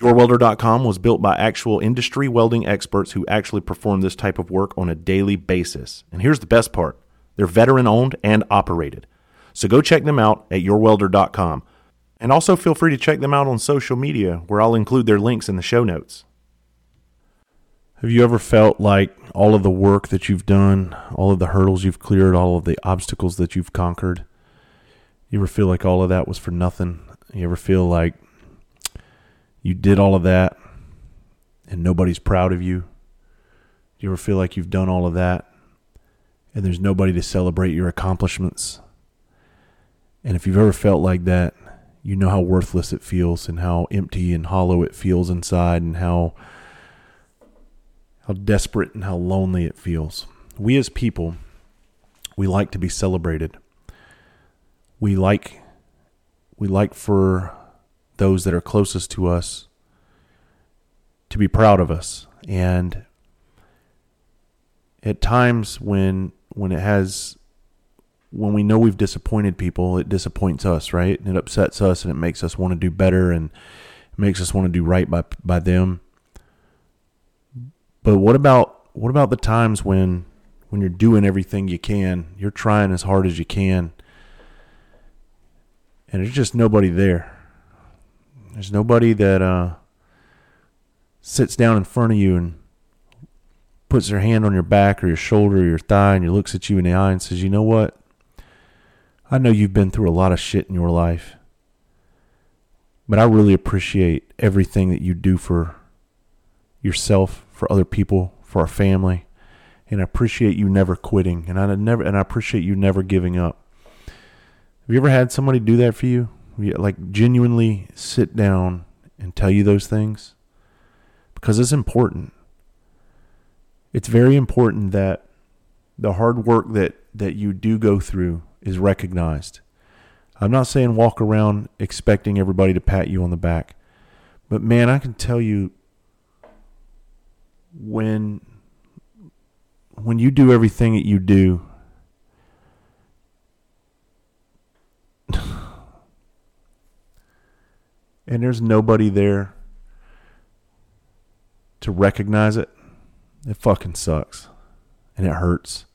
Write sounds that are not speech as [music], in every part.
YourWelder.com was built by actual industry welding experts who actually perform this type of work on a daily basis. And here's the best part they're veteran owned and operated. So go check them out at YourWelder.com. And also feel free to check them out on social media, where I'll include their links in the show notes. Have you ever felt like all of the work that you've done, all of the hurdles you've cleared, all of the obstacles that you've conquered, you ever feel like all of that was for nothing? You ever feel like you did all of that and nobody's proud of you? Do you ever feel like you've done all of that and there's nobody to celebrate your accomplishments? And if you've ever felt like that, you know how worthless it feels and how empty and hollow it feels inside and how how desperate and how lonely it feels. We as people, we like to be celebrated. We like we like for those that are closest to us to be proud of us. And at times when when it has when we know we've disappointed people, it disappoints us, right? And it upsets us and it makes us want to do better and makes us want to do right by by them. But what about what about the times when when you're doing everything you can, you're trying as hard as you can, and there's just nobody there. There's nobody that uh, sits down in front of you and puts their hand on your back or your shoulder or your thigh and looks at you in the eye and says, "You know what? I know you've been through a lot of shit in your life, but I really appreciate everything that you do for yourself, for other people, for our family, and I appreciate you never quitting, and I never and I appreciate you never giving up. Have you ever had somebody do that for you? Like genuinely sit down and tell you those things? Because it's important. It's very important that the hard work that that you do go through is recognized. I'm not saying walk around expecting everybody to pat you on the back. But man, I can tell you when when you do everything that you do and there's nobody there to recognize it, it fucking sucks. And it hurts.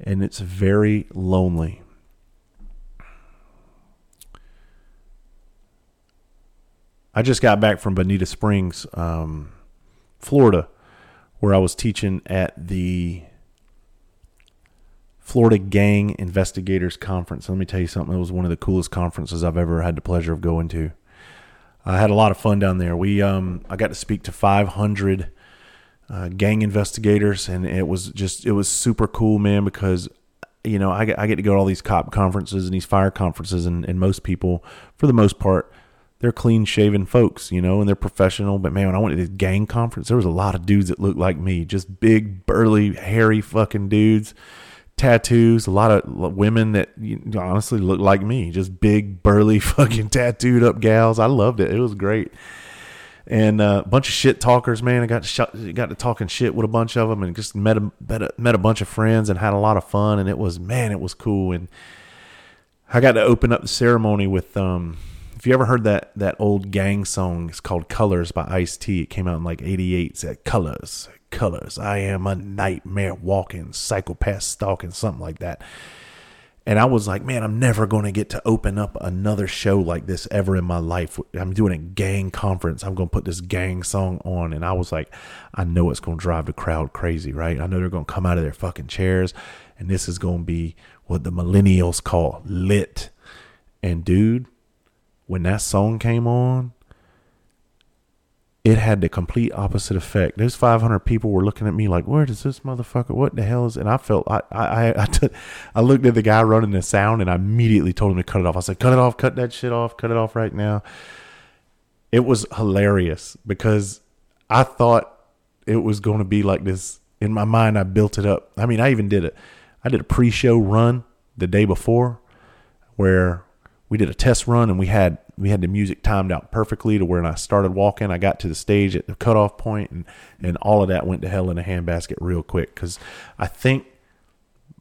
And it's very lonely. I just got back from Bonita Springs, um, Florida, where I was teaching at the Florida Gang Investigators Conference. Let me tell you something. It was one of the coolest conferences I've ever had the pleasure of going to. I had a lot of fun down there. We um, I got to speak to 500 uh, gang investigators, and it was just it was super cool, man. Because you know I get, I get to go to all these cop conferences and these fire conferences, and, and most people, for the most part, they're clean shaven folks, you know, and they're professional. But man, when I went to this gang conference, there was a lot of dudes that looked like me, just big, burly, hairy fucking dudes, tattoos. A lot of women that honestly looked like me, just big, burly, [laughs] fucking tattooed up gals. I loved it. It was great. And uh, a bunch of shit talkers, man. I got to got to talking shit with a bunch of them, and just met a, met a met a bunch of friends and had a lot of fun. And it was man, it was cool. And I got to open up the ceremony with um, if you ever heard that that old gang song, it's called Colors by Ice T. It came out in like '88. It said Colors, Colors. I am a nightmare walking, psychopath stalking, something like that. And I was like, man, I'm never going to get to open up another show like this ever in my life. I'm doing a gang conference. I'm going to put this gang song on. And I was like, I know it's going to drive the crowd crazy, right? I know they're going to come out of their fucking chairs. And this is going to be what the millennials call lit. And dude, when that song came on, it had the complete opposite effect. Those 500 people were looking at me like, "Where does this motherfucker? What the hell is?" And I felt I I I, [laughs] t- I looked at the guy running the sound, and I immediately told him to cut it off. I said, "Cut it off! Cut that shit off! Cut it off right now!" It was hilarious because I thought it was going to be like this. In my mind, I built it up. I mean, I even did it. I did a pre-show run the day before, where we did a test run and we had we had the music timed out perfectly to where I started walking, I got to the stage at the cutoff point, and and all of that went to hell in a handbasket real quick because I think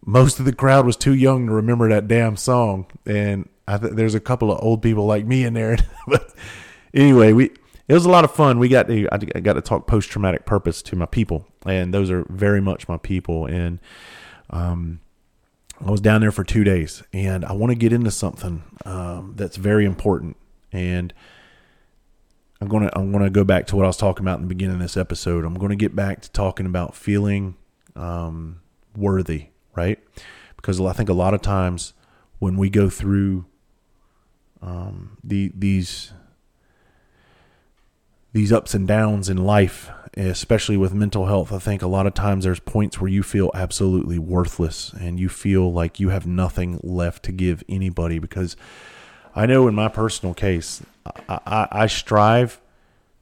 most of the crowd was too young to remember that damn song, and I th- there's a couple of old people like me in there. [laughs] but anyway, we it was a lot of fun. We got to I got to talk post traumatic purpose to my people, and those are very much my people, and um I was down there for two days, and I want to get into something um, that's very important. And I'm gonna I'm gonna go back to what I was talking about in the beginning of this episode. I'm gonna get back to talking about feeling um, worthy, right? Because I think a lot of times when we go through um, the these these ups and downs in life, especially with mental health, I think a lot of times there's points where you feel absolutely worthless and you feel like you have nothing left to give anybody. Because I know in my personal case, I, I, I strive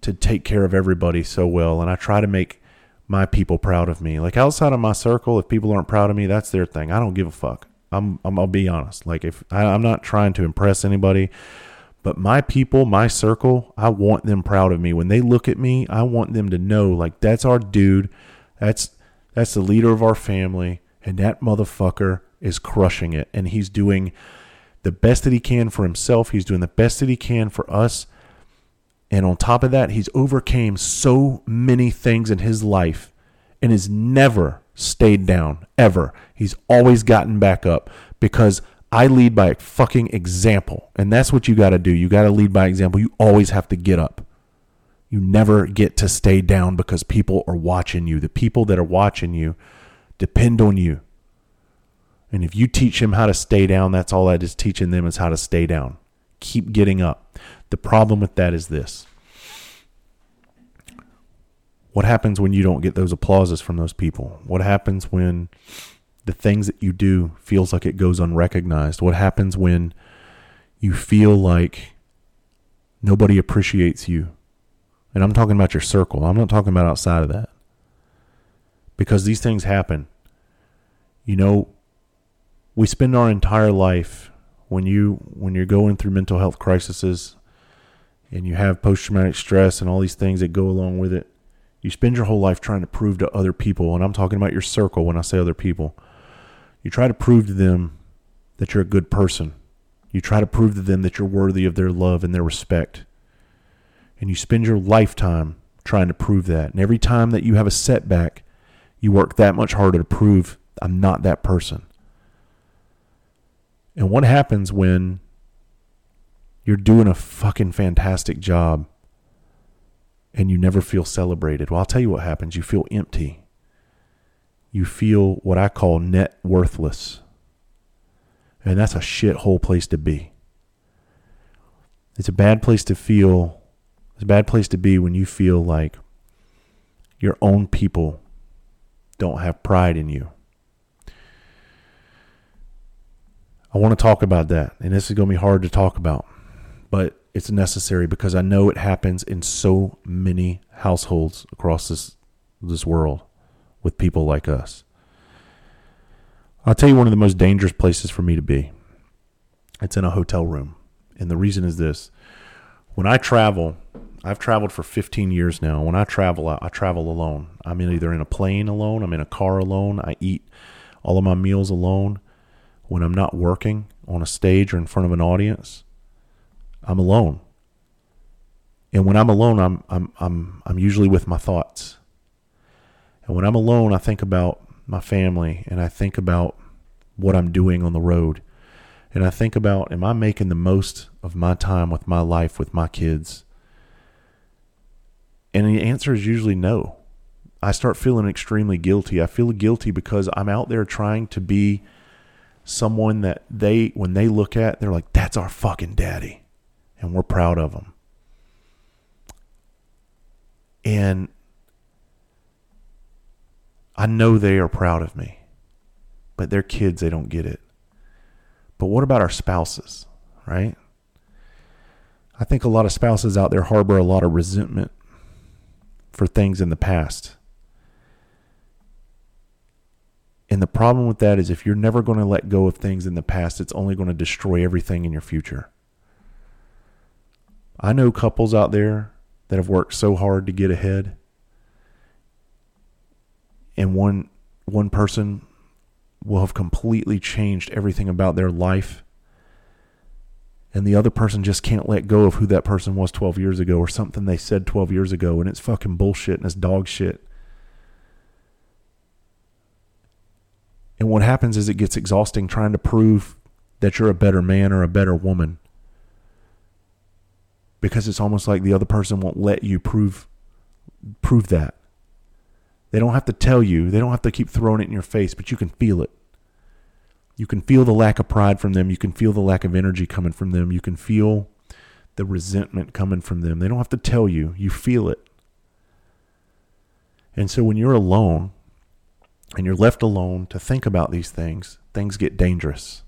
to take care of everybody so well, and I try to make my people proud of me. Like outside of my circle, if people aren't proud of me, that's their thing. I don't give a fuck. I'm, I'm I'll be honest. Like if I, I'm not trying to impress anybody. But my people, my circle, I want them proud of me. When they look at me, I want them to know like that's our dude. That's that's the leader of our family and that motherfucker is crushing it and he's doing the best that he can for himself. He's doing the best that he can for us. And on top of that, he's overcame so many things in his life and has never stayed down ever. He's always gotten back up because I lead by fucking example. And that's what you got to do. You got to lead by example. You always have to get up. You never get to stay down because people are watching you. The people that are watching you depend on you. And if you teach them how to stay down, that's all that is teaching them is how to stay down. Keep getting up. The problem with that is this. What happens when you don't get those applauses from those people? What happens when the things that you do feels like it goes unrecognized? What happens when you feel like nobody appreciates you? And I'm talking about your circle. I'm not talking about outside of that. Because these things happen. You know, we spend our entire life when you when you're going through mental health crises and you have post traumatic stress and all these things that go along with it. You spend your whole life trying to prove to other people, and I'm talking about your circle when I say other people, you try to prove to them that you're a good person. You try to prove to them that you're worthy of their love and their respect. And you spend your lifetime trying to prove that. And every time that you have a setback, you work that much harder to prove I'm not that person. And what happens when you're doing a fucking fantastic job and you never feel celebrated? Well, I'll tell you what happens. You feel empty you feel what I call net worthless. And that's a shithole place to be. It's a bad place to feel. It's a bad place to be when you feel like your own people don't have pride in you. I want to talk about that, and this is going to be hard to talk about, but it's necessary because I know it happens in so many households across this this world with people like us. I'll tell you one of the most dangerous places for me to be. It's in a hotel room. And the reason is this when I travel, I've traveled for 15 years now. When I travel, I, I travel alone. I'm either in a plane alone, I'm in a car alone, I eat all of my meals alone. When I'm not working on a stage or in front of an audience, I'm alone. And when I'm alone, I'm I'm I'm I'm usually with my thoughts. And when I'm alone, I think about my family and I think about what I'm doing on the road. And I think about, am I making the most of my time with my life, with my kids? And the answer is usually no. I start feeling extremely guilty. I feel guilty because I'm out there trying to be someone that they, when they look at, they're like, that's our fucking daddy. And we're proud of him. And I know they are proud of me, but their kids, they don't get it. But what about our spouses, right? I think a lot of spouses out there harbor a lot of resentment for things in the past. And the problem with that is if you're never going to let go of things in the past, it's only going to destroy everything in your future. I know couples out there that have worked so hard to get ahead and one one person will have completely changed everything about their life and the other person just can't let go of who that person was 12 years ago or something they said 12 years ago and it's fucking bullshit and it's dog shit and what happens is it gets exhausting trying to prove that you're a better man or a better woman because it's almost like the other person won't let you prove prove that they don't have to tell you, they don't have to keep throwing it in your face, but you can feel it. You can feel the lack of pride from them. You can feel the lack of energy coming from them. You can feel the resentment coming from them. They don't have to tell you, you feel it. And so when you're alone and you're left alone to think about these things, things get dangerous.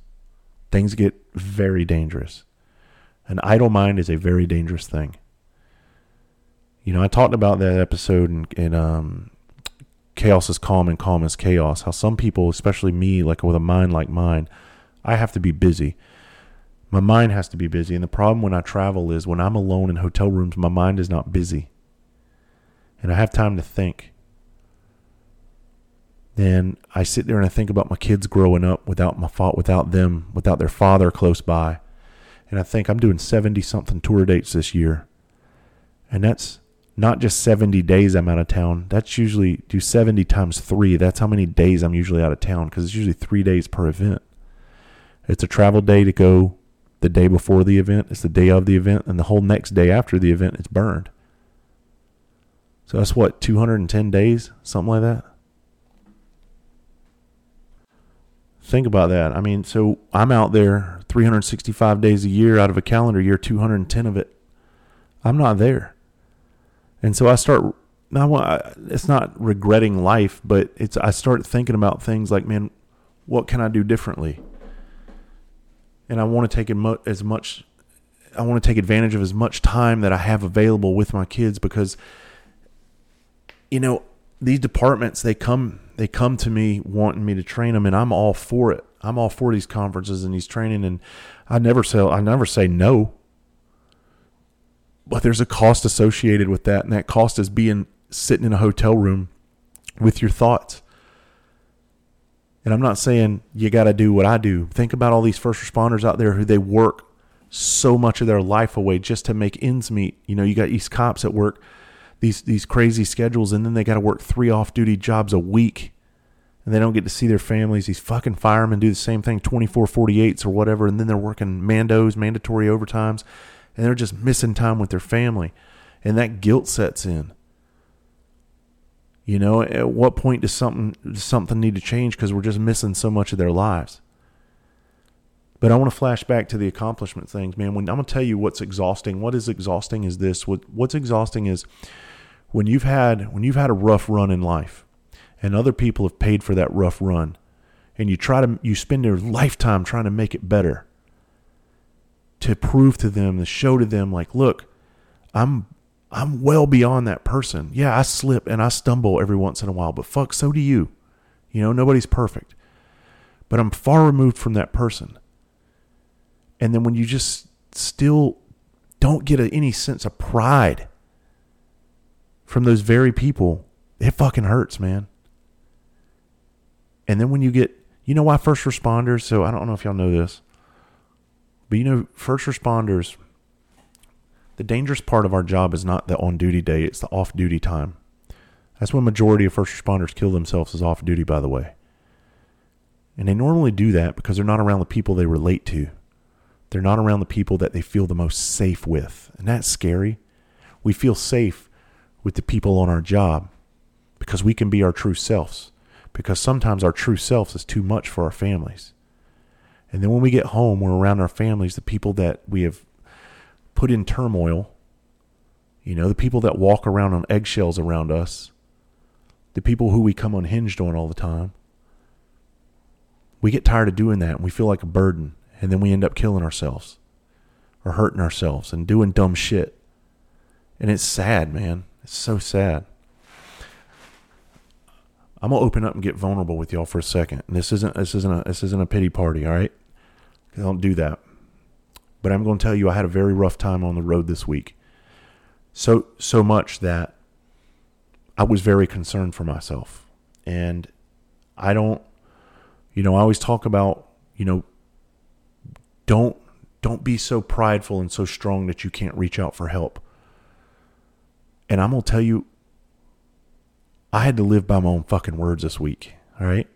Things get very dangerous. An idle mind is a very dangerous thing. You know, I talked about that episode in, in um, chaos is calm and calm is chaos. How some people, especially me, like with a mind like mine, I have to be busy. My mind has to be busy. And the problem when I travel is when I'm alone in hotel rooms, my mind is not busy. And I have time to think. Then I sit there and I think about my kids growing up without my fault, without them, without their father close by. And I think I'm doing 70 something tour dates this year. And that's not just 70 days I'm out of town. That's usually do 70 times three. That's how many days I'm usually out of town because it's usually three days per event. It's a travel day to go the day before the event, it's the day of the event, and the whole next day after the event, it's burned. So that's what, 210 days? Something like that? Think about that. I mean, so I'm out there 365 days a year out of a calendar year, 210 of it. I'm not there. And so I start I now it's not regretting life, but it's I start thinking about things like, man, what can I do differently? And I want to take as much I want to take advantage of as much time that I have available with my kids because you know, these departments they come they come to me wanting me to train them and I'm all for it. I'm all for these conferences and these training and I never say I never say no but there's a cost associated with that, and that cost is being sitting in a hotel room with your thoughts. And I'm not saying you got to do what I do. Think about all these first responders out there who they work so much of their life away just to make ends meet. You know, you got these cops at work these these crazy schedules, and then they got to work three off-duty jobs a week, and they don't get to see their families. These fucking firemen do the same thing, 24 48s or whatever, and then they're working mandos, mandatory overtimes and they're just missing time with their family. And that guilt sets in. You know, at what point does something does something need to change because we're just missing so much of their lives? But I want to flash back to the accomplishment things, man. When I'm gonna tell you what's exhausting, what is exhausting is this. What what's exhausting is when you've had when you've had a rough run in life, and other people have paid for that rough run, and you try to you spend your lifetime trying to make it better to prove to them, to show to them, like, look, I'm I'm well beyond that person. Yeah, I slip and I stumble every once in a while, but fuck, so do you. You know, nobody's perfect. But I'm far removed from that person. And then when you just still don't get a, any sense of pride from those very people, it fucking hurts, man. And then when you get, you know why first responders, so I don't know if y'all know this, but you know, first responders, the dangerous part of our job is not the on duty day, it's the off duty time. That's when majority of first responders kill themselves is off duty, by the way. And they normally do that because they're not around the people they relate to. They're not around the people that they feel the most safe with. And that's scary. We feel safe with the people on our job because we can be our true selves. Because sometimes our true selves is too much for our families. And then when we get home, we're around our families, the people that we have put in turmoil, you know, the people that walk around on eggshells around us, the people who we come unhinged on all the time. We get tired of doing that and we feel like a burden. And then we end up killing ourselves or hurting ourselves and doing dumb shit. And it's sad, man. It's so sad. I'm gonna open up and get vulnerable with y'all for a second. And this isn't this isn't a this isn't a pity party, all right? I don't do that. But I'm gonna tell you I had a very rough time on the road this week. So so much that I was very concerned for myself. And I don't you know, I always talk about, you know, don't don't be so prideful and so strong that you can't reach out for help. And I'm going to tell you I had to live by my own fucking words this week. All right.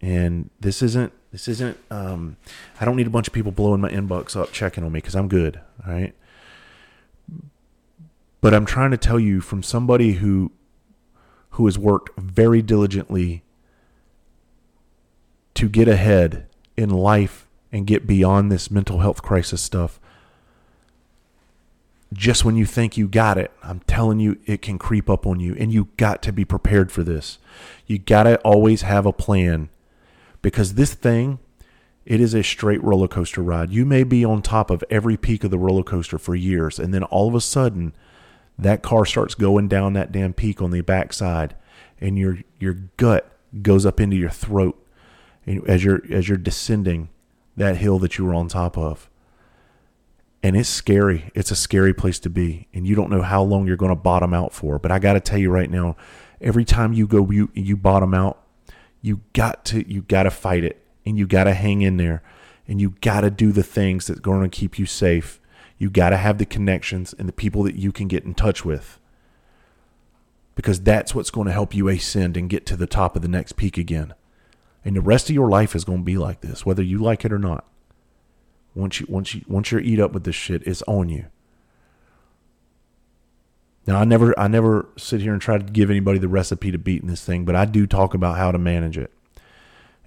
And this isn't, this isn't, um, I don't need a bunch of people blowing my inbox up checking on me because I'm good. All right. But I'm trying to tell you from somebody who, who has worked very diligently to get ahead in life and get beyond this mental health crisis stuff just when you think you got it, I'm telling you, it can creep up on you. And you got to be prepared for this. You got to always have a plan because this thing, it is a straight roller coaster ride. You may be on top of every peak of the roller coaster for years. And then all of a sudden, that car starts going down that damn peak on the backside and your, your gut goes up into your throat as you're, as you're descending that hill that you were on top of and it's scary. It's a scary place to be, and you don't know how long you're going to bottom out for. But I got to tell you right now, every time you go you you bottom out, you got to you got to fight it, and you got to hang in there, and you got to do the things that's going to keep you safe. You got to have the connections and the people that you can get in touch with. Because that's what's going to help you ascend and get to the top of the next peak again. And the rest of your life is going to be like this, whether you like it or not. Once you once you once you're eat up with this shit, it's on you. Now I never I never sit here and try to give anybody the recipe to beating this thing, but I do talk about how to manage it.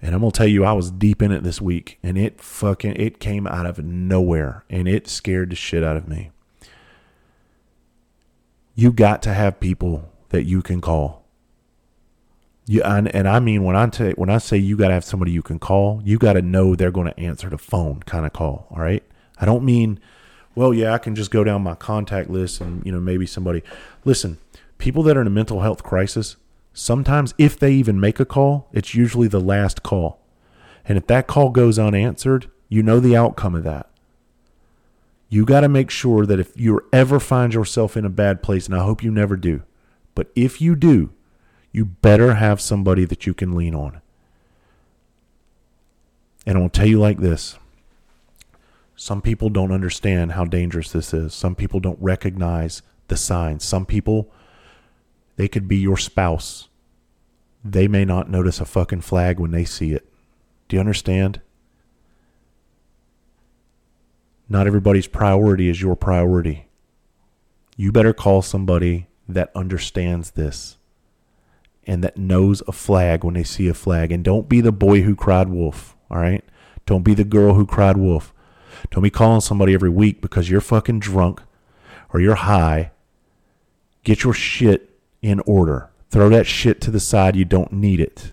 And I'm gonna tell you, I was deep in it this week, and it fucking it came out of nowhere, and it scared the shit out of me. You got to have people that you can call. You and, and I mean when I t- when I say you got to have somebody you can call, you got to know they're going to answer the phone kind of call. All right. I don't mean, well, yeah, I can just go down my contact list and you know maybe somebody. Listen, people that are in a mental health crisis, sometimes if they even make a call, it's usually the last call, and if that call goes unanswered, you know the outcome of that. You got to make sure that if you ever find yourself in a bad place, and I hope you never do, but if you do, you better have somebody that you can lean on. And I'll tell you like this some people don't understand how dangerous this is. Some people don't recognize the signs. Some people, they could be your spouse. They may not notice a fucking flag when they see it. Do you understand? Not everybody's priority is your priority. You better call somebody that understands this and that knows a flag when they see a flag. And don't be the boy who cried wolf, all right? Don't be the girl who cried wolf. Don't be calling somebody every week because you're fucking drunk or you're high. Get your shit in order. Throw that shit to the side. You don't need it.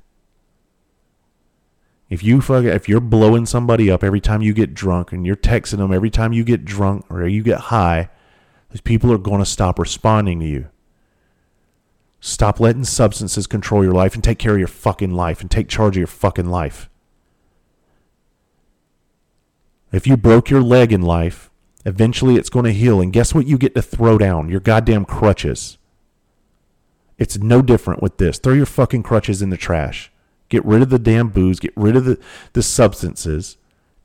If you fuck, if you're blowing somebody up every time you get drunk and you're texting them every time you get drunk or you get high, these people are going to stop responding to you. Stop letting substances control your life and take care of your fucking life and take charge of your fucking life. If you broke your leg in life, eventually it's going to heal. And guess what you get to throw down? Your goddamn crutches. It's no different with this. Throw your fucking crutches in the trash. Get rid of the damn booze. Get rid of the, the substances.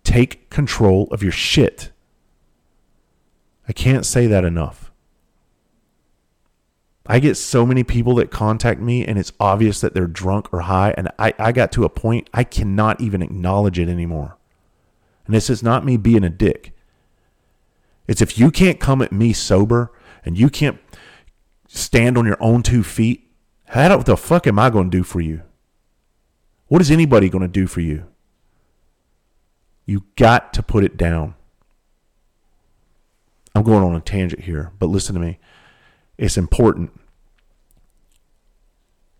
Take control of your shit. I can't say that enough. I get so many people that contact me and it's obvious that they're drunk or high. And I, I got to a point I cannot even acknowledge it anymore. And this is not me being a dick. It's if you can't come at me sober and you can't stand on your own two feet, how the fuck am I going to do for you? What is anybody going to do for you? You got to put it down. I'm going on a tangent here, but listen to me. It's important.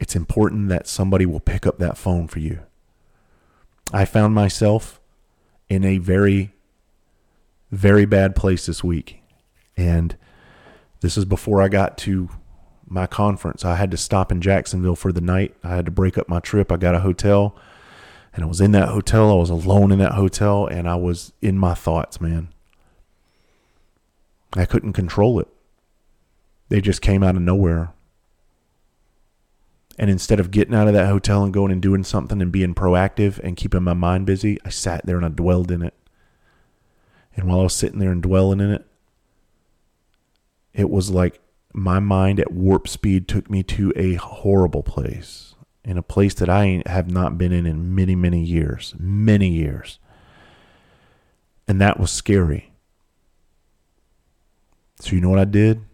It's important that somebody will pick up that phone for you. I found myself in a very, very bad place this week. And this is before I got to my conference. I had to stop in Jacksonville for the night. I had to break up my trip. I got a hotel and I was in that hotel. I was alone in that hotel and I was in my thoughts, man. I couldn't control it. They just came out of nowhere. And instead of getting out of that hotel and going and doing something and being proactive and keeping my mind busy, I sat there and I dwelled in it. And while I was sitting there and dwelling in it, it was like my mind at warp speed took me to a horrible place, in a place that I have not been in in many, many years, many years. And that was scary. So, you know what I did?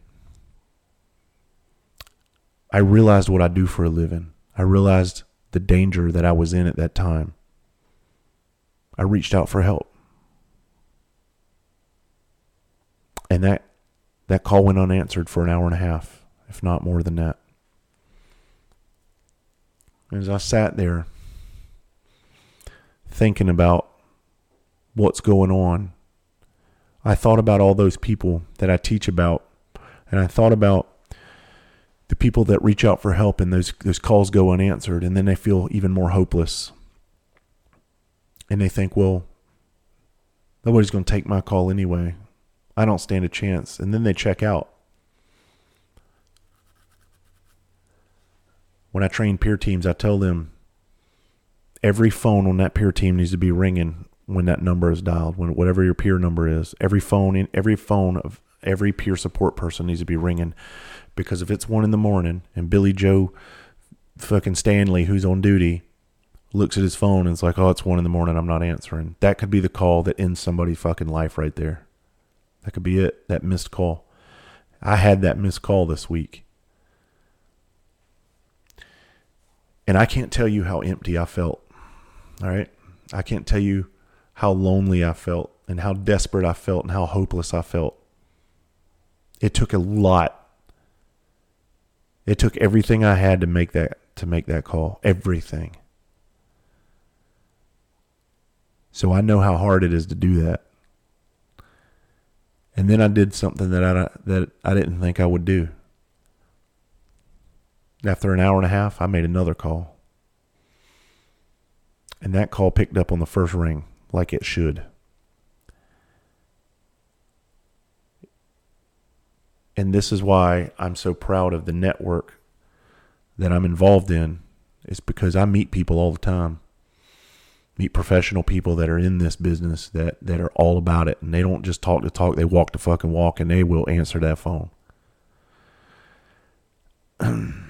I realized what I do for a living. I realized the danger that I was in at that time. I reached out for help. And that that call went unanswered for an hour and a half, if not more than that. As I sat there thinking about what's going on, I thought about all those people that I teach about, and I thought about the people that reach out for help and those those calls go unanswered and then they feel even more hopeless. And they think well nobody's going to take my call anyway. I don't stand a chance. And then they check out. When i train peer teams i tell them every phone on that peer team needs to be ringing when that number is dialed when whatever your peer number is. Every phone in every phone of every peer support person needs to be ringing because if it's one in the morning and Billy Joe fucking Stanley, who's on duty, looks at his phone and it's like, oh, it's one in the morning, I'm not answering. That could be the call that ends somebody's fucking life right there. That could be it, that missed call. I had that missed call this week. And I can't tell you how empty I felt. All right? I can't tell you how lonely I felt and how desperate I felt and how hopeless I felt. It took a lot it took everything I had to make that to make that call. Everything. So I know how hard it is to do that. And then I did something that I that I didn't think I would do. After an hour and a half, I made another call. And that call picked up on the first ring like it should. And this is why I'm so proud of the network that I'm involved in is because I meet people all the time. Meet professional people that are in this business that, that are all about it and they don't just talk to talk, they walk the fucking walk and they will answer that phone. [clears throat] and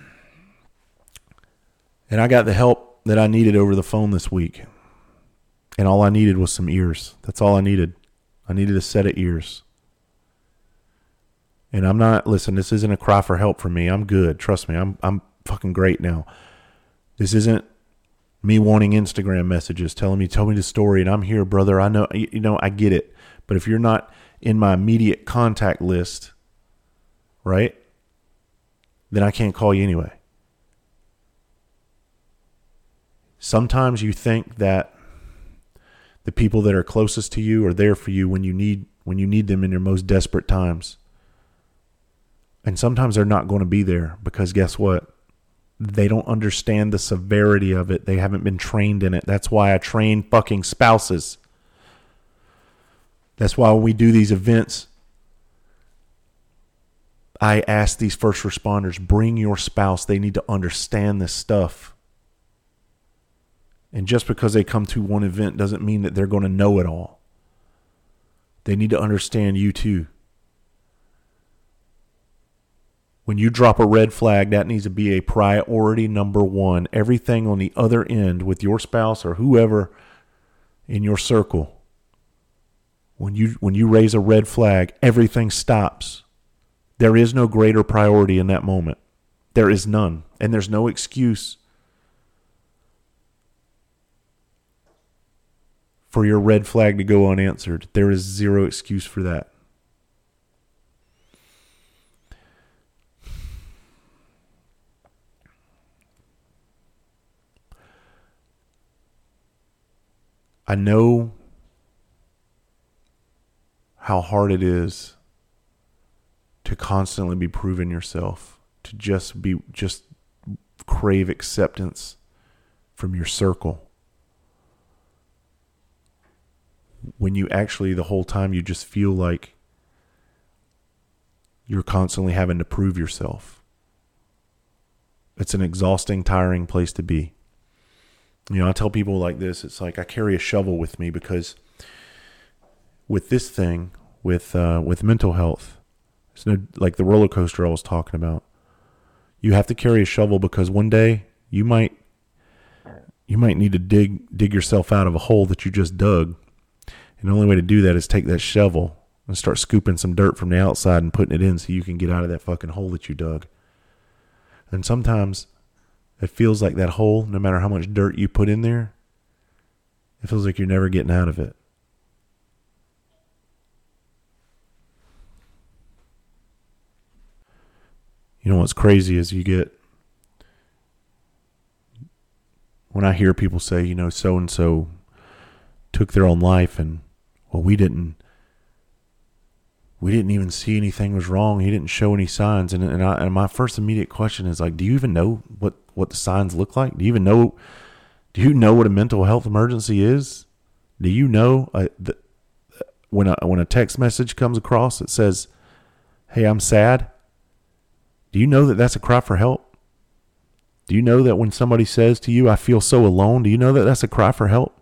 I got the help that I needed over the phone this week. And all I needed was some ears. That's all I needed. I needed a set of ears. And I'm not listen, this isn't a cry for help for me. I'm good. Trust me. I'm I'm fucking great now. This isn't me wanting Instagram messages telling me tell me the story and I'm here, brother. I know you know, I get it. But if you're not in my immediate contact list, right? Then I can't call you anyway. Sometimes you think that the people that are closest to you are there for you when you need when you need them in your most desperate times. And sometimes they're not going to be there because guess what? They don't understand the severity of it. They haven't been trained in it. That's why I train fucking spouses. That's why when we do these events, I ask these first responders bring your spouse. They need to understand this stuff. And just because they come to one event doesn't mean that they're going to know it all. They need to understand you too. When you drop a red flag, that needs to be a priority number one. Everything on the other end with your spouse or whoever in your circle When you when you raise a red flag, everything stops. There is no greater priority in that moment. There is none, and there's no excuse for your red flag to go unanswered. There is zero excuse for that. I know how hard it is to constantly be proving yourself, to just be just crave acceptance from your circle. When you actually the whole time you just feel like you're constantly having to prove yourself. It's an exhausting, tiring place to be. You know, I tell people like this it's like I carry a shovel with me because with this thing, with uh, with mental health, it's no, like the roller coaster I was talking about. You have to carry a shovel because one day you might you might need to dig dig yourself out of a hole that you just dug. And the only way to do that is take that shovel and start scooping some dirt from the outside and putting it in so you can get out of that fucking hole that you dug. And sometimes it feels like that hole, no matter how much dirt you put in there, it feels like you're never getting out of it. You know what's crazy is you get when I hear people say, you know, so and so took their own life and well we didn't we didn't even see anything was wrong. He didn't show any signs. And and, I, and my first immediate question is like, do you even know what what the signs look like? Do you even know? Do you know what a mental health emergency is? Do you know uh, the, when a when a text message comes across that says, "Hey, I'm sad." Do you know that that's a cry for help? Do you know that when somebody says to you, "I feel so alone," do you know that that's a cry for help?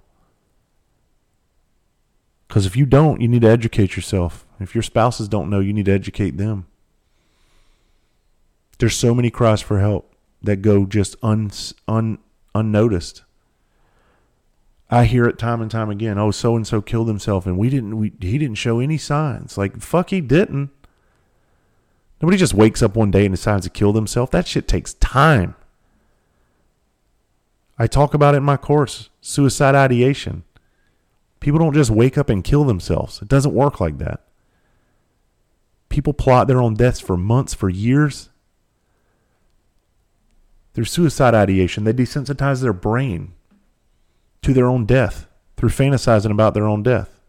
Because if you don't, you need to educate yourself. If your spouses don't know, you need to educate them. There's so many cries for help that go just un, un, unnoticed. I hear it time and time again. Oh, so and so killed himself, and we didn't. We he didn't show any signs. Like fuck, he didn't. Nobody just wakes up one day and decides to kill themselves. That shit takes time. I talk about it in my course, suicide ideation. People don't just wake up and kill themselves. It doesn't work like that. People plot their own deaths for months, for years. Through suicide ideation, they desensitize their brain to their own death through fantasizing about their own death.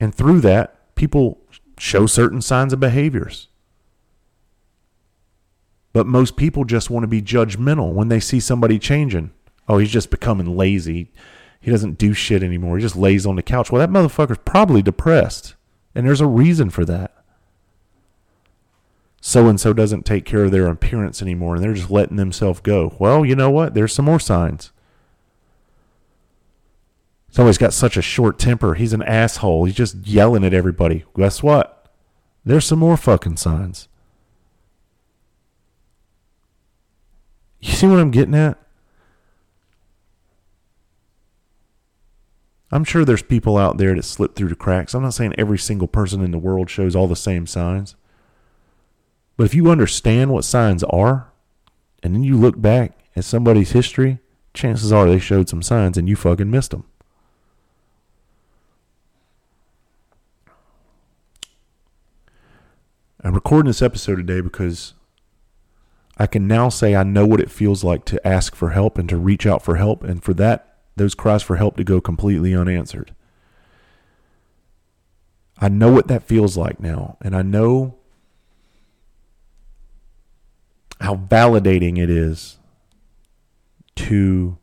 And through that, people show certain signs of behaviors. But most people just want to be judgmental when they see somebody changing. Oh, he's just becoming lazy. He doesn't do shit anymore. He just lays on the couch. Well, that motherfucker's probably depressed. And there's a reason for that. So and so doesn't take care of their appearance anymore and they're just letting themselves go. Well, you know what? There's some more signs. Somebody's got such a short temper. He's an asshole. He's just yelling at everybody. Guess what? There's some more fucking signs. You see what I'm getting at? I'm sure there's people out there that slip through the cracks. I'm not saying every single person in the world shows all the same signs. But if you understand what signs are, and then you look back at somebody's history, chances are they showed some signs and you fucking missed them. I'm recording this episode today because I can now say I know what it feels like to ask for help and to reach out for help. And for that, those cries for help to go completely unanswered. I know what that feels like now, and I know how validating it is to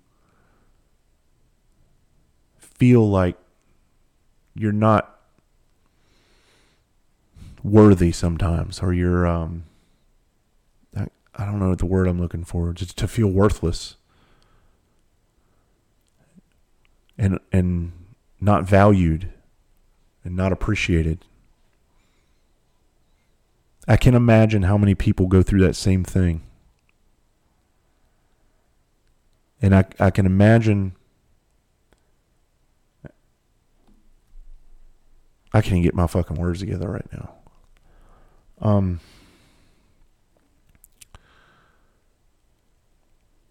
feel like you're not worthy sometimes or you're um I, I don't know the word I'm looking for just to feel worthless and and not valued and not appreciated. I can imagine how many people go through that same thing. And I, I can imagine I can't get my fucking words together right now. Um,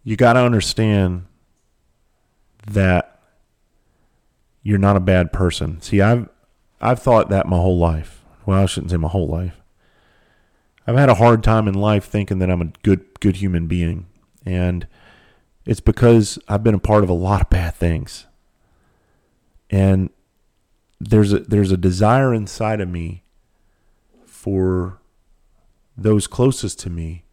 you got to understand that you're not a bad person. See, I've I've thought that my whole life. Well, I shouldn't say my whole life. I've had a hard time in life thinking that I'm a good good human being, and it's because I've been a part of a lot of bad things. And there's a there's a desire inside of me for those closest to me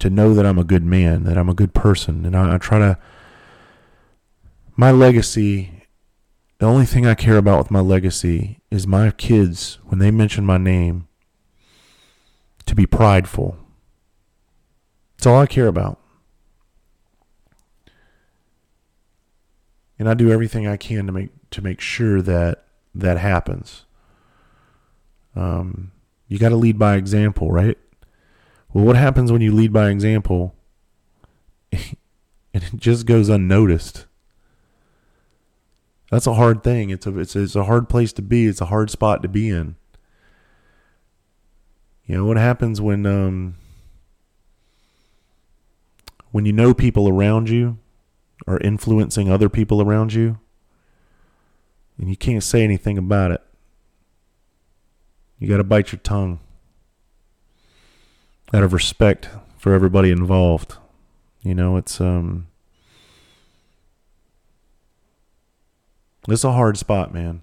to know that I'm a good man, that I'm a good person, and I, I try to. My legacy, the only thing I care about with my legacy is my kids when they mention my name to be prideful. That's all I care about. And I do everything I can to make to make sure that that happens. Um, you got to lead by example, right? Well, what happens when you lead by example [laughs] and it just goes unnoticed? That's a hard thing. It's a it's, it's a hard place to be. It's a hard spot to be in. You know what happens when um when you know people around you are influencing other people around you and you can't say anything about it. You got to bite your tongue out of respect for everybody involved. You know, it's um it's a hard spot, man.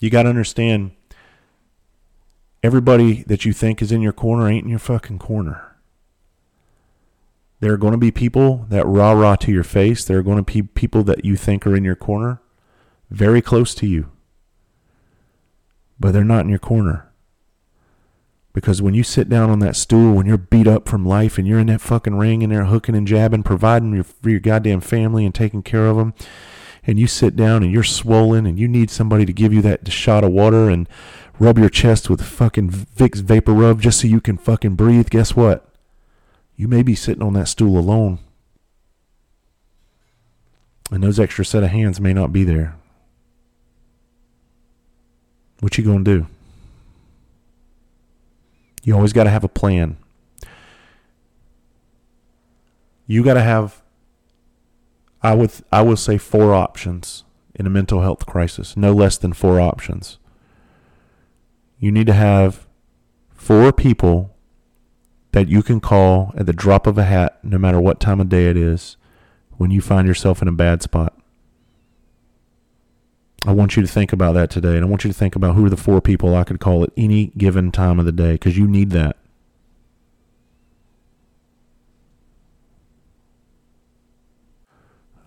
You got to understand everybody that you think is in your corner ain't in your fucking corner. There are going to be people that rah rah to your face. There are going to be people that you think are in your corner, very close to you, but they're not in your corner. Because when you sit down on that stool, when you're beat up from life and you're in that fucking ring and they're hooking and jabbing, providing your, for your goddamn family and taking care of them, and you sit down and you're swollen and you need somebody to give you that shot of water and rub your chest with fucking Vicks VapoRub just so you can fucking breathe, guess what? You may be sitting on that stool alone. And those extra set of hands may not be there. What you going to do? You always got to have a plan. You got to have I would I will say four options in a mental health crisis, no less than four options. You need to have four people that you can call at the drop of a hat no matter what time of day it is when you find yourself in a bad spot. I want you to think about that today, and I want you to think about who are the four people I could call at any given time of the day because you need that.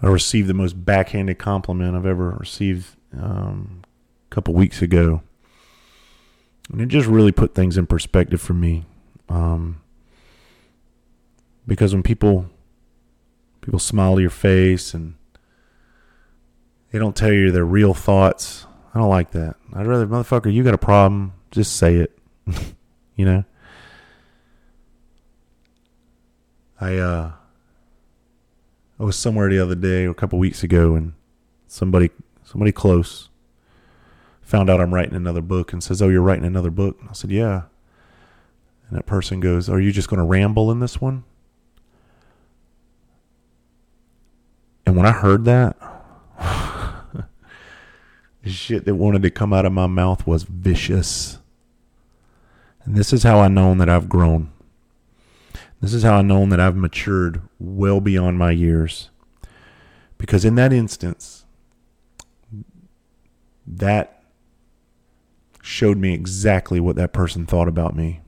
I received the most backhanded compliment I've ever received um, a couple weeks ago, and it just really put things in perspective for me. Um, because when people people smile to your face and they don't tell you their real thoughts. I don't like that. I'd rather, motherfucker, you got a problem, just say it. [laughs] you know? I, uh, I was somewhere the other day or a couple weeks ago and somebody, somebody close found out I'm writing another book and says, Oh, you're writing another book? And I said, Yeah. And that person goes, Are you just going to ramble in this one? And when I heard that, [laughs] the shit that wanted to come out of my mouth was vicious. And this is how I know that I've grown. This is how I know that I've matured well beyond my years. Because in that instance, that showed me exactly what that person thought about me.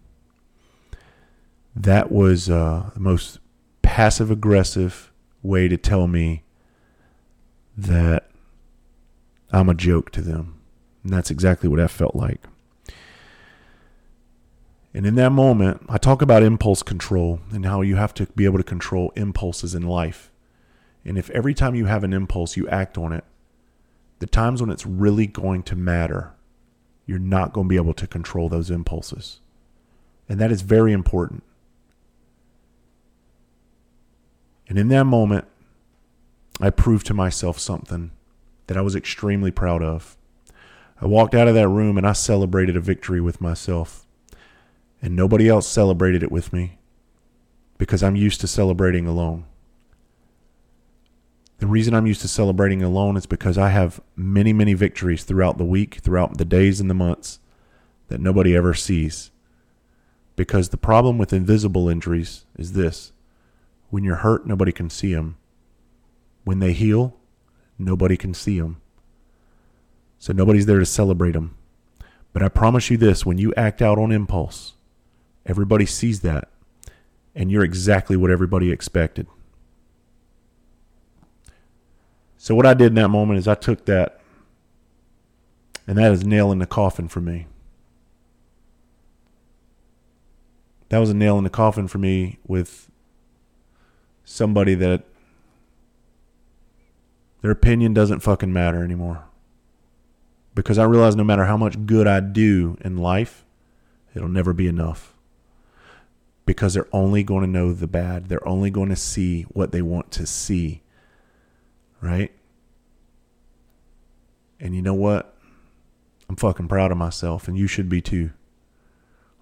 That was uh, the most passive aggressive way to tell me that I'm a joke to them. And that's exactly what that felt like. And in that moment, I talk about impulse control and how you have to be able to control impulses in life. And if every time you have an impulse, you act on it, the times when it's really going to matter, you're not going to be able to control those impulses. And that is very important. And in that moment, I proved to myself something that I was extremely proud of. I walked out of that room and I celebrated a victory with myself. And nobody else celebrated it with me because I'm used to celebrating alone. The reason I'm used to celebrating alone is because I have many, many victories throughout the week, throughout the days and the months that nobody ever sees. Because the problem with invisible injuries is this when you're hurt, nobody can see them. When they heal, nobody can see them. So nobody's there to celebrate them. But I promise you this when you act out on impulse, everybody sees that, and you're exactly what everybody expected. So, what I did in that moment is I took that, and that is nail in the coffin for me. That was a nail in the coffin for me with somebody that their opinion doesn't fucking matter anymore. Because I realize no matter how much good I do in life, it'll never be enough. Because they're only going to know the bad. They're only going to see what they want to see. Right? And you know what? I'm fucking proud of myself, and you should be too.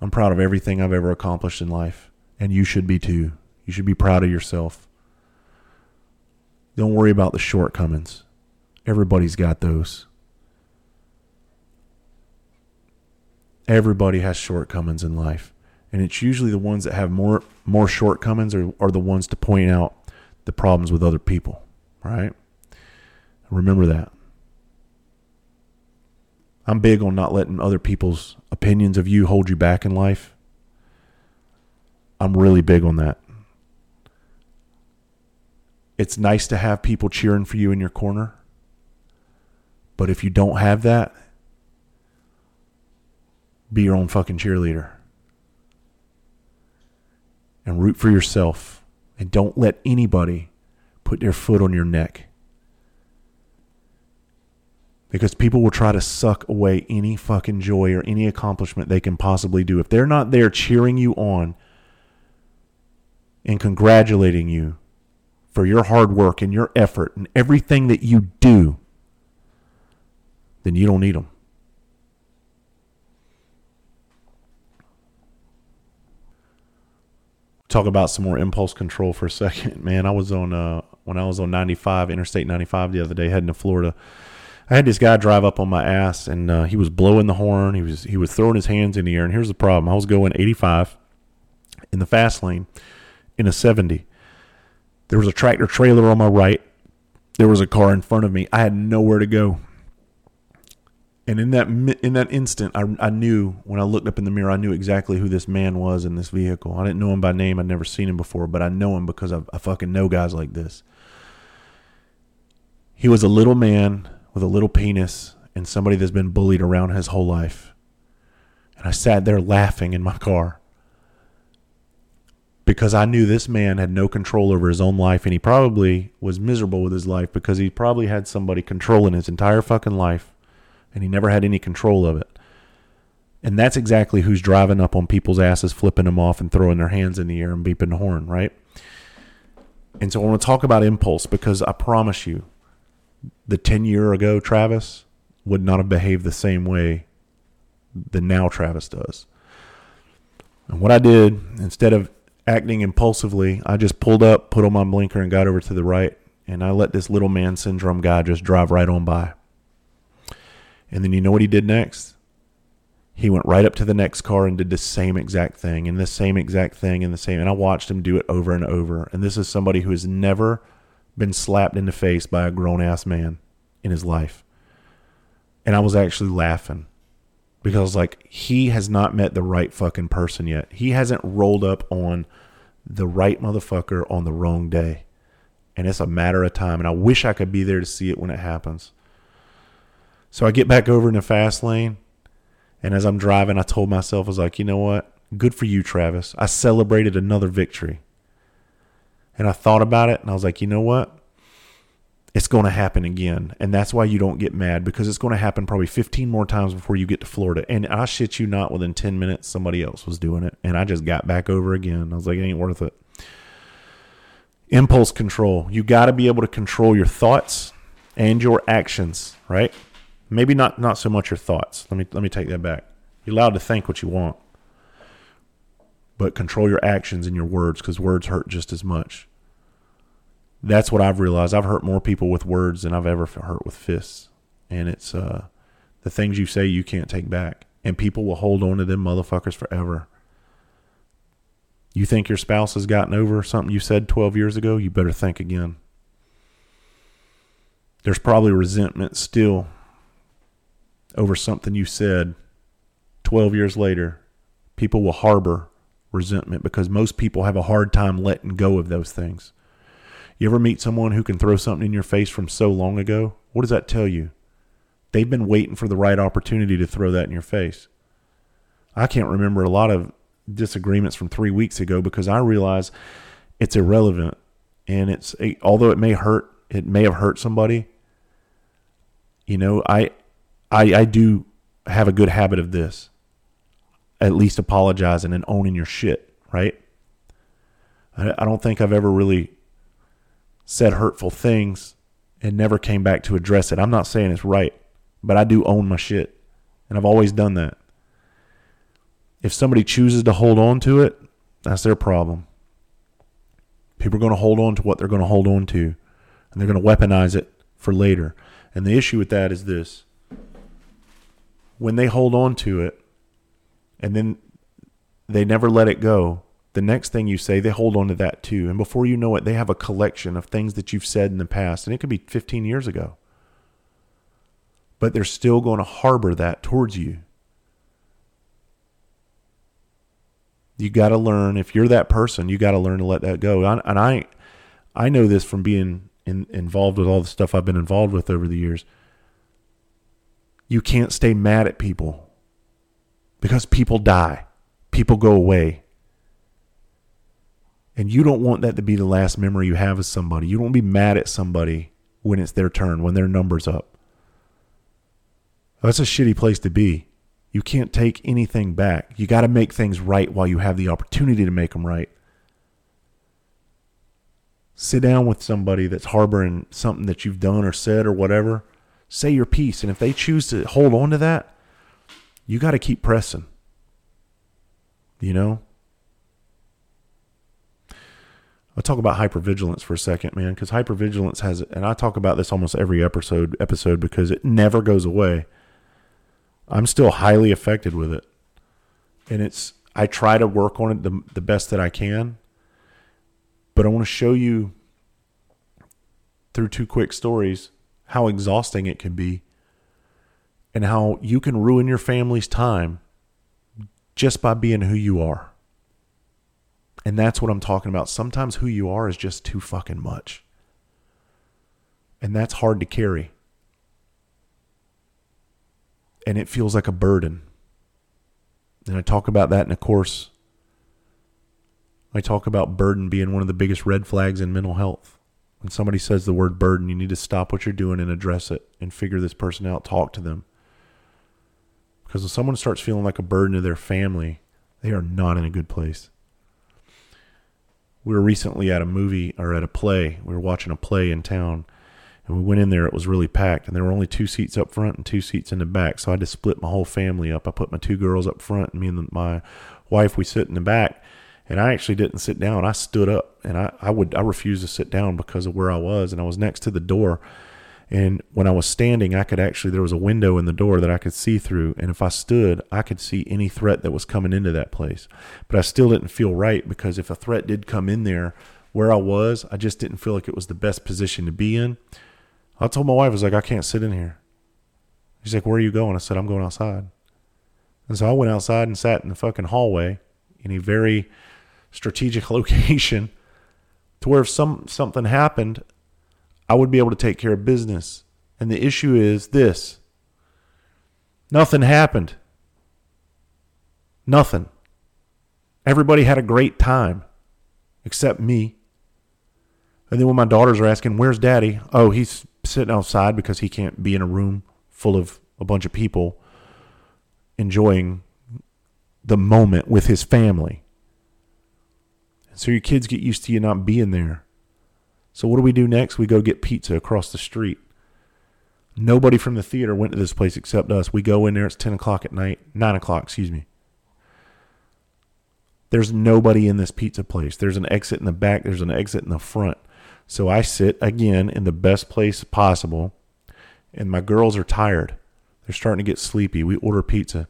I'm proud of everything I've ever accomplished in life, and you should be too. You should be proud of yourself. Don't worry about the shortcomings. Everybody's got those. Everybody has shortcomings in life. And it's usually the ones that have more more shortcomings are, are the ones to point out the problems with other people. Right? Remember that. I'm big on not letting other people's opinions of you hold you back in life. I'm really big on that. It's nice to have people cheering for you in your corner. But if you don't have that, be your own fucking cheerleader. And root for yourself. And don't let anybody put their foot on your neck. Because people will try to suck away any fucking joy or any accomplishment they can possibly do. If they're not there cheering you on and congratulating you for your hard work and your effort and everything that you do, then you don't need them. Talk about some more impulse control for a [laughs] second, man. I was on uh, when I was on 95, Interstate 95 the other day, heading to Florida. I had this guy drive up on my ass, and uh, he was blowing the horn. He was he was throwing his hands in the air. And here's the problem: I was going 85 in the fast lane in a 70, there was a tractor trailer on my right. There was a car in front of me. I had nowhere to go. And in that in that instant, I, I knew when I looked up in the mirror, I knew exactly who this man was in this vehicle. I didn't know him by name. I'd never seen him before, but I know him because I, I fucking know guys like this. He was a little man with a little penis and somebody that's been bullied around his whole life. And I sat there laughing in my car because I knew this man had no control over his own life and he probably was miserable with his life because he probably had somebody controlling his entire fucking life and he never had any control of it. And that's exactly who's driving up on people's asses, flipping them off and throwing their hands in the air and beeping the horn, right? And so I want to talk about impulse because I promise you, the 10 year ago Travis would not have behaved the same way the now Travis does. And what I did, instead of acting impulsively, I just pulled up, put on my blinker, and got over to the right. And I let this little man syndrome guy just drive right on by. And then you know what he did next? He went right up to the next car and did the same exact thing and the same exact thing and the same. And I watched him do it over and over. And this is somebody who has never been slapped in the face by a grown ass man in his life. And I was actually laughing because like he has not met the right fucking person yet. He hasn't rolled up on the right motherfucker on the wrong day. And it's a matter of time and I wish I could be there to see it when it happens. So I get back over in the fast lane and as I'm driving I told myself I was like, "You know what? Good for you, Travis. I celebrated another victory." And I thought about it and I was like, "You know what? it's going to happen again. And that's why you don't get mad because it's going to happen probably 15 more times before you get to Florida. And I shit you not, within 10 minutes, somebody else was doing it. And I just got back over again. I was like, it ain't worth it. Impulse control. You got to be able to control your thoughts and your actions, right? Maybe not not so much your thoughts. Let me let me take that back. You're allowed to think what you want, but control your actions and your words because words hurt just as much. That's what I've realized. I've hurt more people with words than I've ever hurt with fists, and it's uh, the things you say you can't take back, and people will hold on to them motherfuckers forever. You think your spouse has gotten over something you said 12 years ago? You better think again. There's probably resentment still over something you said 12 years later. People will harbor resentment because most people have a hard time letting go of those things. You ever meet someone who can throw something in your face from so long ago? What does that tell you? They've been waiting for the right opportunity to throw that in your face. I can't remember a lot of disagreements from three weeks ago because I realize it's irrelevant and it's although it may hurt, it may have hurt somebody. You know, I, I, I do have a good habit of this. At least apologizing and owning your shit, right? I, I don't think I've ever really said hurtful things and never came back to address it. I'm not saying it's right, but I do own my shit, and I've always done that. If somebody chooses to hold on to it, that's their problem. People are going to hold on to what they're going to hold on to, and they're going to weaponize it for later. And the issue with that is this when they hold on to it and then they never let it go, the next thing you say, they hold on to that too. And before you know it, they have a collection of things that you've said in the past, and it could be 15 years ago. But they're still going to harbor that towards you. You got to learn if you're that person, you got to learn to let that go. And I I know this from being in, involved with all the stuff I've been involved with over the years. You can't stay mad at people because people die. People go away. And you don't want that to be the last memory you have of somebody. You don't be mad at somebody when it's their turn, when their number's up. That's a shitty place to be. You can't take anything back. You got to make things right while you have the opportunity to make them right. Sit down with somebody that's harboring something that you've done or said or whatever. Say your piece. And if they choose to hold on to that, you got to keep pressing. You know? I'll talk about hypervigilance for a second, man, because hypervigilance has, and I talk about this almost every episode episode because it never goes away. I'm still highly affected with it. And it's I try to work on it the, the best that I can. But I want to show you through two quick stories how exhausting it can be and how you can ruin your family's time just by being who you are. And that's what I'm talking about. Sometimes who you are is just too fucking much. And that's hard to carry and it feels like a burden. And I talk about that in a course. I talk about burden being one of the biggest red flags in mental health. When somebody says the word burden, you need to stop what you're doing and address it and figure this person out, talk to them. Because when someone starts feeling like a burden to their family, they are not in a good place. We were recently at a movie or at a play. We were watching a play in town and we went in there, it was really packed, and there were only two seats up front and two seats in the back. So I had to split my whole family up. I put my two girls up front, and me and my wife, we sit in the back. And I actually didn't sit down. I stood up, and I, I would I refused to sit down because of where I was, and I was next to the door. And when I was standing, I could actually there was a window in the door that I could see through, and if I stood, I could see any threat that was coming into that place. But I still didn't feel right because if a threat did come in there where I was, I just didn't feel like it was the best position to be in. I told my wife, I was like, I can't sit in here. She's like, Where are you going? I said, I'm going outside. And so I went outside and sat in the fucking hallway in a very strategic [laughs] location to where if some something happened, I would be able to take care of business. And the issue is this nothing happened. Nothing. Everybody had a great time except me. And then when my daughters are asking, Where's daddy? Oh, he's sitting outside because he can't be in a room full of a bunch of people enjoying the moment with his family. So your kids get used to you not being there. So what do we do next? We go get pizza across the street. Nobody from the theater went to this place except us. We go in there, it's 10 o'clock at night, 9 o'clock, excuse me. There's nobody in this pizza place. There's an exit in the back, there's an exit in the front. So I sit again in the best place possible, and my girls are tired. They're starting to get sleepy. We order pizza.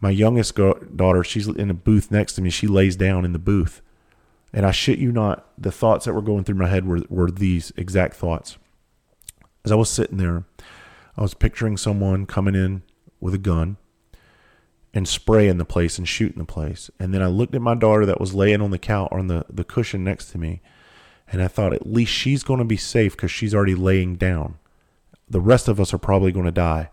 My youngest daughter, she's in a booth next to me. She lays down in the booth. And I shit you not, the thoughts that were going through my head were, were these exact thoughts. As I was sitting there, I was picturing someone coming in with a gun and spraying the place and shooting the place. And then I looked at my daughter that was laying on the couch on the, the cushion next to me, and I thought at least she's going to be safe because she's already laying down. The rest of us are probably going to die.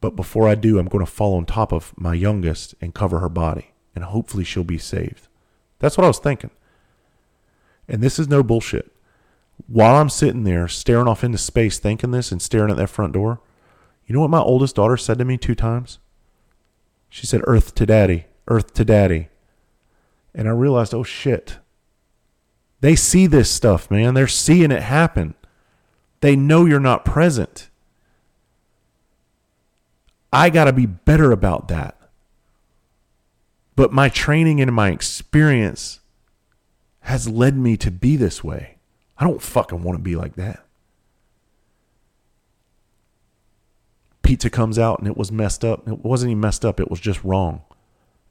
But before I do, I'm going to fall on top of my youngest and cover her body, and hopefully she'll be saved. That's what I was thinking. And this is no bullshit. While I'm sitting there staring off into space thinking this and staring at that front door, you know what my oldest daughter said to me two times? She said, Earth to daddy, earth to daddy. And I realized, oh shit. They see this stuff, man. They're seeing it happen. They know you're not present. I got to be better about that. But my training and my experience has led me to be this way. I don't fucking want to be like that. Pizza comes out and it was messed up. It wasn't even messed up, it was just wrong.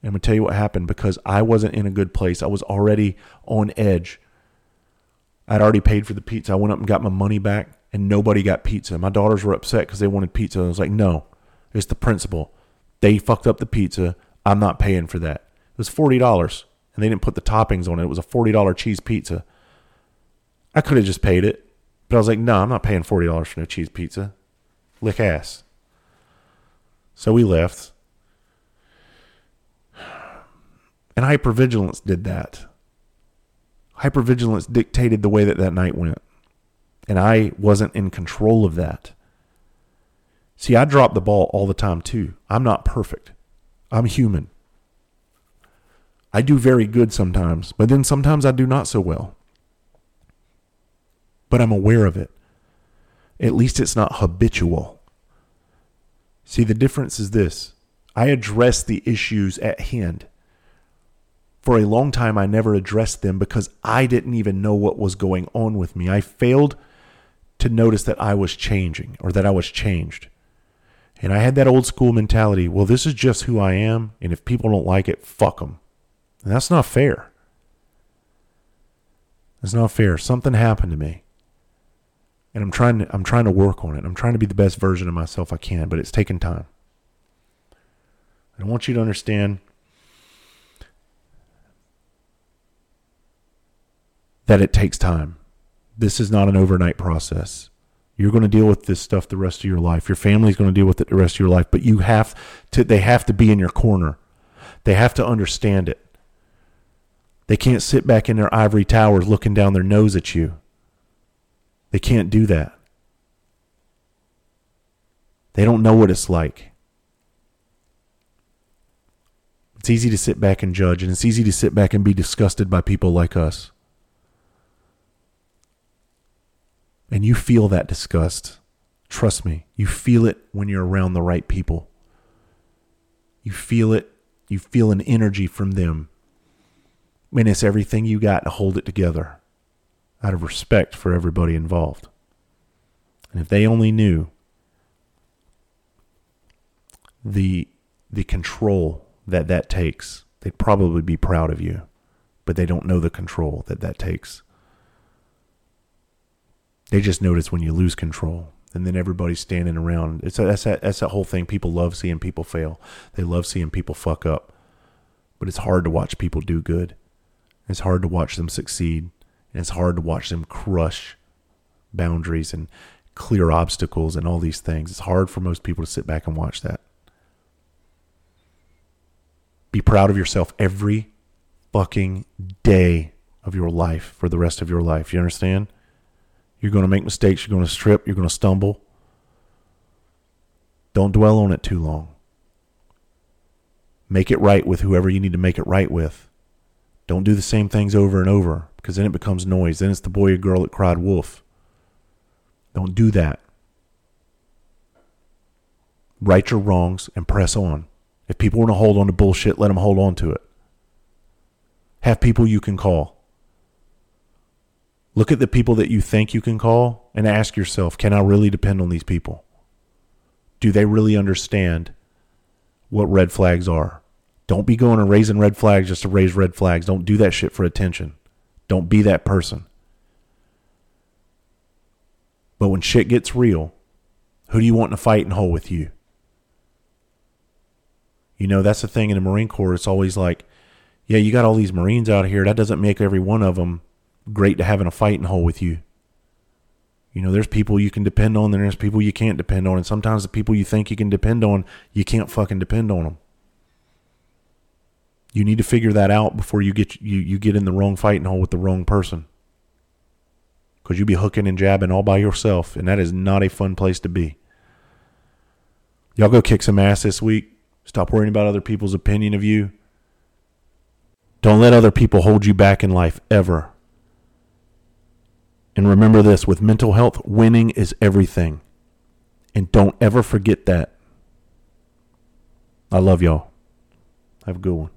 And I'm going to tell you what happened because I wasn't in a good place. I was already on edge. I'd already paid for the pizza. I went up and got my money back, and nobody got pizza. My daughters were upset because they wanted pizza. I was like, no, it's the principle. They fucked up the pizza. I'm not paying for that. It was $40 and they didn't put the toppings on it. It was a $40 cheese pizza. I could have just paid it, but I was like, no, I'm not paying $40 for no cheese pizza. Lick ass. So we left. And hypervigilance did that. Hypervigilance dictated the way that that night went. And I wasn't in control of that. See, I drop the ball all the time too. I'm not perfect. I'm human. I do very good sometimes, but then sometimes I do not so well. But I'm aware of it. At least it's not habitual. See, the difference is this I address the issues at hand. For a long time, I never addressed them because I didn't even know what was going on with me. I failed to notice that I was changing or that I was changed. And I had that old school mentality well, this is just who I am. And if people don't like it, fuck them. And that's not fair. It's not fair. Something happened to me. And I'm trying to I'm trying to work on it. I'm trying to be the best version of myself I can, but it's taken time. I want you to understand that it takes time. This is not an overnight process. You're going to deal with this stuff the rest of your life. Your family's going to deal with it the rest of your life, but you have to they have to be in your corner. They have to understand it. They can't sit back in their ivory towers looking down their nose at you. They can't do that. They don't know what it's like. It's easy to sit back and judge, and it's easy to sit back and be disgusted by people like us. And you feel that disgust. Trust me, you feel it when you're around the right people. You feel it, you feel an energy from them and it's everything you got to hold it together out of respect for everybody involved. And if they only knew the the control that that takes, they'd probably be proud of you. But they don't know the control that that takes. They just notice when you lose control, and then everybody's standing around. It's a, that's that that's that whole thing. People love seeing people fail. They love seeing people fuck up. But it's hard to watch people do good. It's hard to watch them succeed. And it's hard to watch them crush boundaries and clear obstacles and all these things. It's hard for most people to sit back and watch that. Be proud of yourself every fucking day of your life for the rest of your life. You understand? You're going to make mistakes. You're going to strip. You're going to stumble. Don't dwell on it too long. Make it right with whoever you need to make it right with. Don't do the same things over and over because then it becomes noise. Then it's the boy or girl that cried wolf. Don't do that. right your wrongs, and press on. If people want to hold on to bullshit, let them hold on to it. Have people you can call. Look at the people that you think you can call and ask yourself, can I really depend on these people? Do they really understand what red flags are? Don't be going and raising red flags just to raise red flags. Don't do that shit for attention. Don't be that person. But when shit gets real, who do you want in a fighting hole with you? You know, that's the thing in the Marine Corps. It's always like, yeah, you got all these Marines out here. That doesn't make every one of them great to have in a fighting hole with you. You know, there's people you can depend on, and there's people you can't depend on. And sometimes the people you think you can depend on, you can't fucking depend on them. You need to figure that out before you get you, you get in the wrong fighting hole with the wrong person. Because you'll be hooking and jabbing all by yourself, and that is not a fun place to be. Y'all go kick some ass this week. Stop worrying about other people's opinion of you. Don't let other people hold you back in life ever. And remember this with mental health, winning is everything. And don't ever forget that. I love y'all. Have a good one.